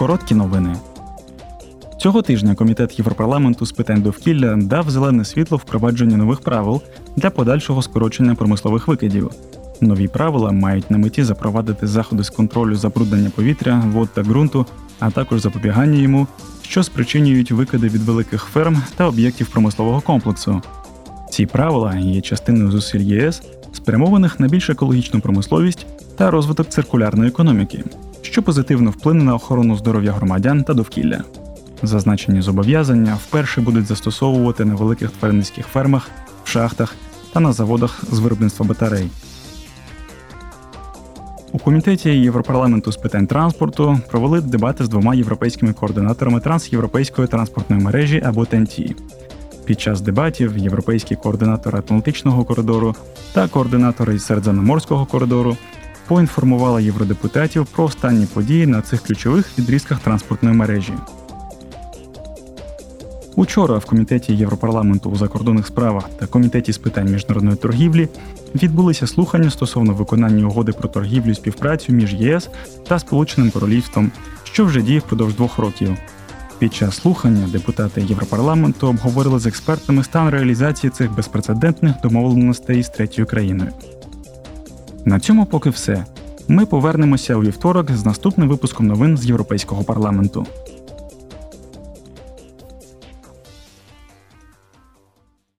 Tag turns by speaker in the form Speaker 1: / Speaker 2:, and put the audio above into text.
Speaker 1: Короткі новини. Цього тижня Комітет Європарламенту з питань довкілля дав зелене світло впровадженню нових правил для подальшого скорочення промислових викидів. Нові правила мають на меті запровадити заходи з контролю забруднення повітря, вод та ґрунту, а також запобігання йому, що спричинюють викиди від великих ферм та об'єктів промислового комплексу. Ці правила є частиною зусиль ЄС, спрямованих на більш екологічну промисловість та розвиток циркулярної економіки, що позитивно вплине на охорону здоров'я громадян та довкілля. Зазначені зобов'язання вперше будуть застосовувати на великих тваринницьких фермах, в шахтах та на заводах з виробництва батарей. У комітеті Європарламенту з питань транспорту провели дебати з двома європейськими координаторами трансєвропейської транспортної мережі або ТНТ. Під час дебатів європейський координатор Атлантичного коридору та координатори Середземноморського коридору поінформували євродепутатів про останні події на цих ключових відрізках транспортної мережі. Учора в комітеті Європарламенту у закордонних справах та комітеті з питань міжнародної торгівлі відбулися слухання стосовно виконання угоди про торгівлю і співпрацю між ЄС та Сполученим Королівством, що вже діє впродовж двох років. Під час слухання депутати Європарламенту обговорили з експертами стан реалізації цих безпрецедентних домовленостей з третьою країною. На цьому поки все. Ми повернемося у вівторок з наступним випуском новин з Європейського парламенту.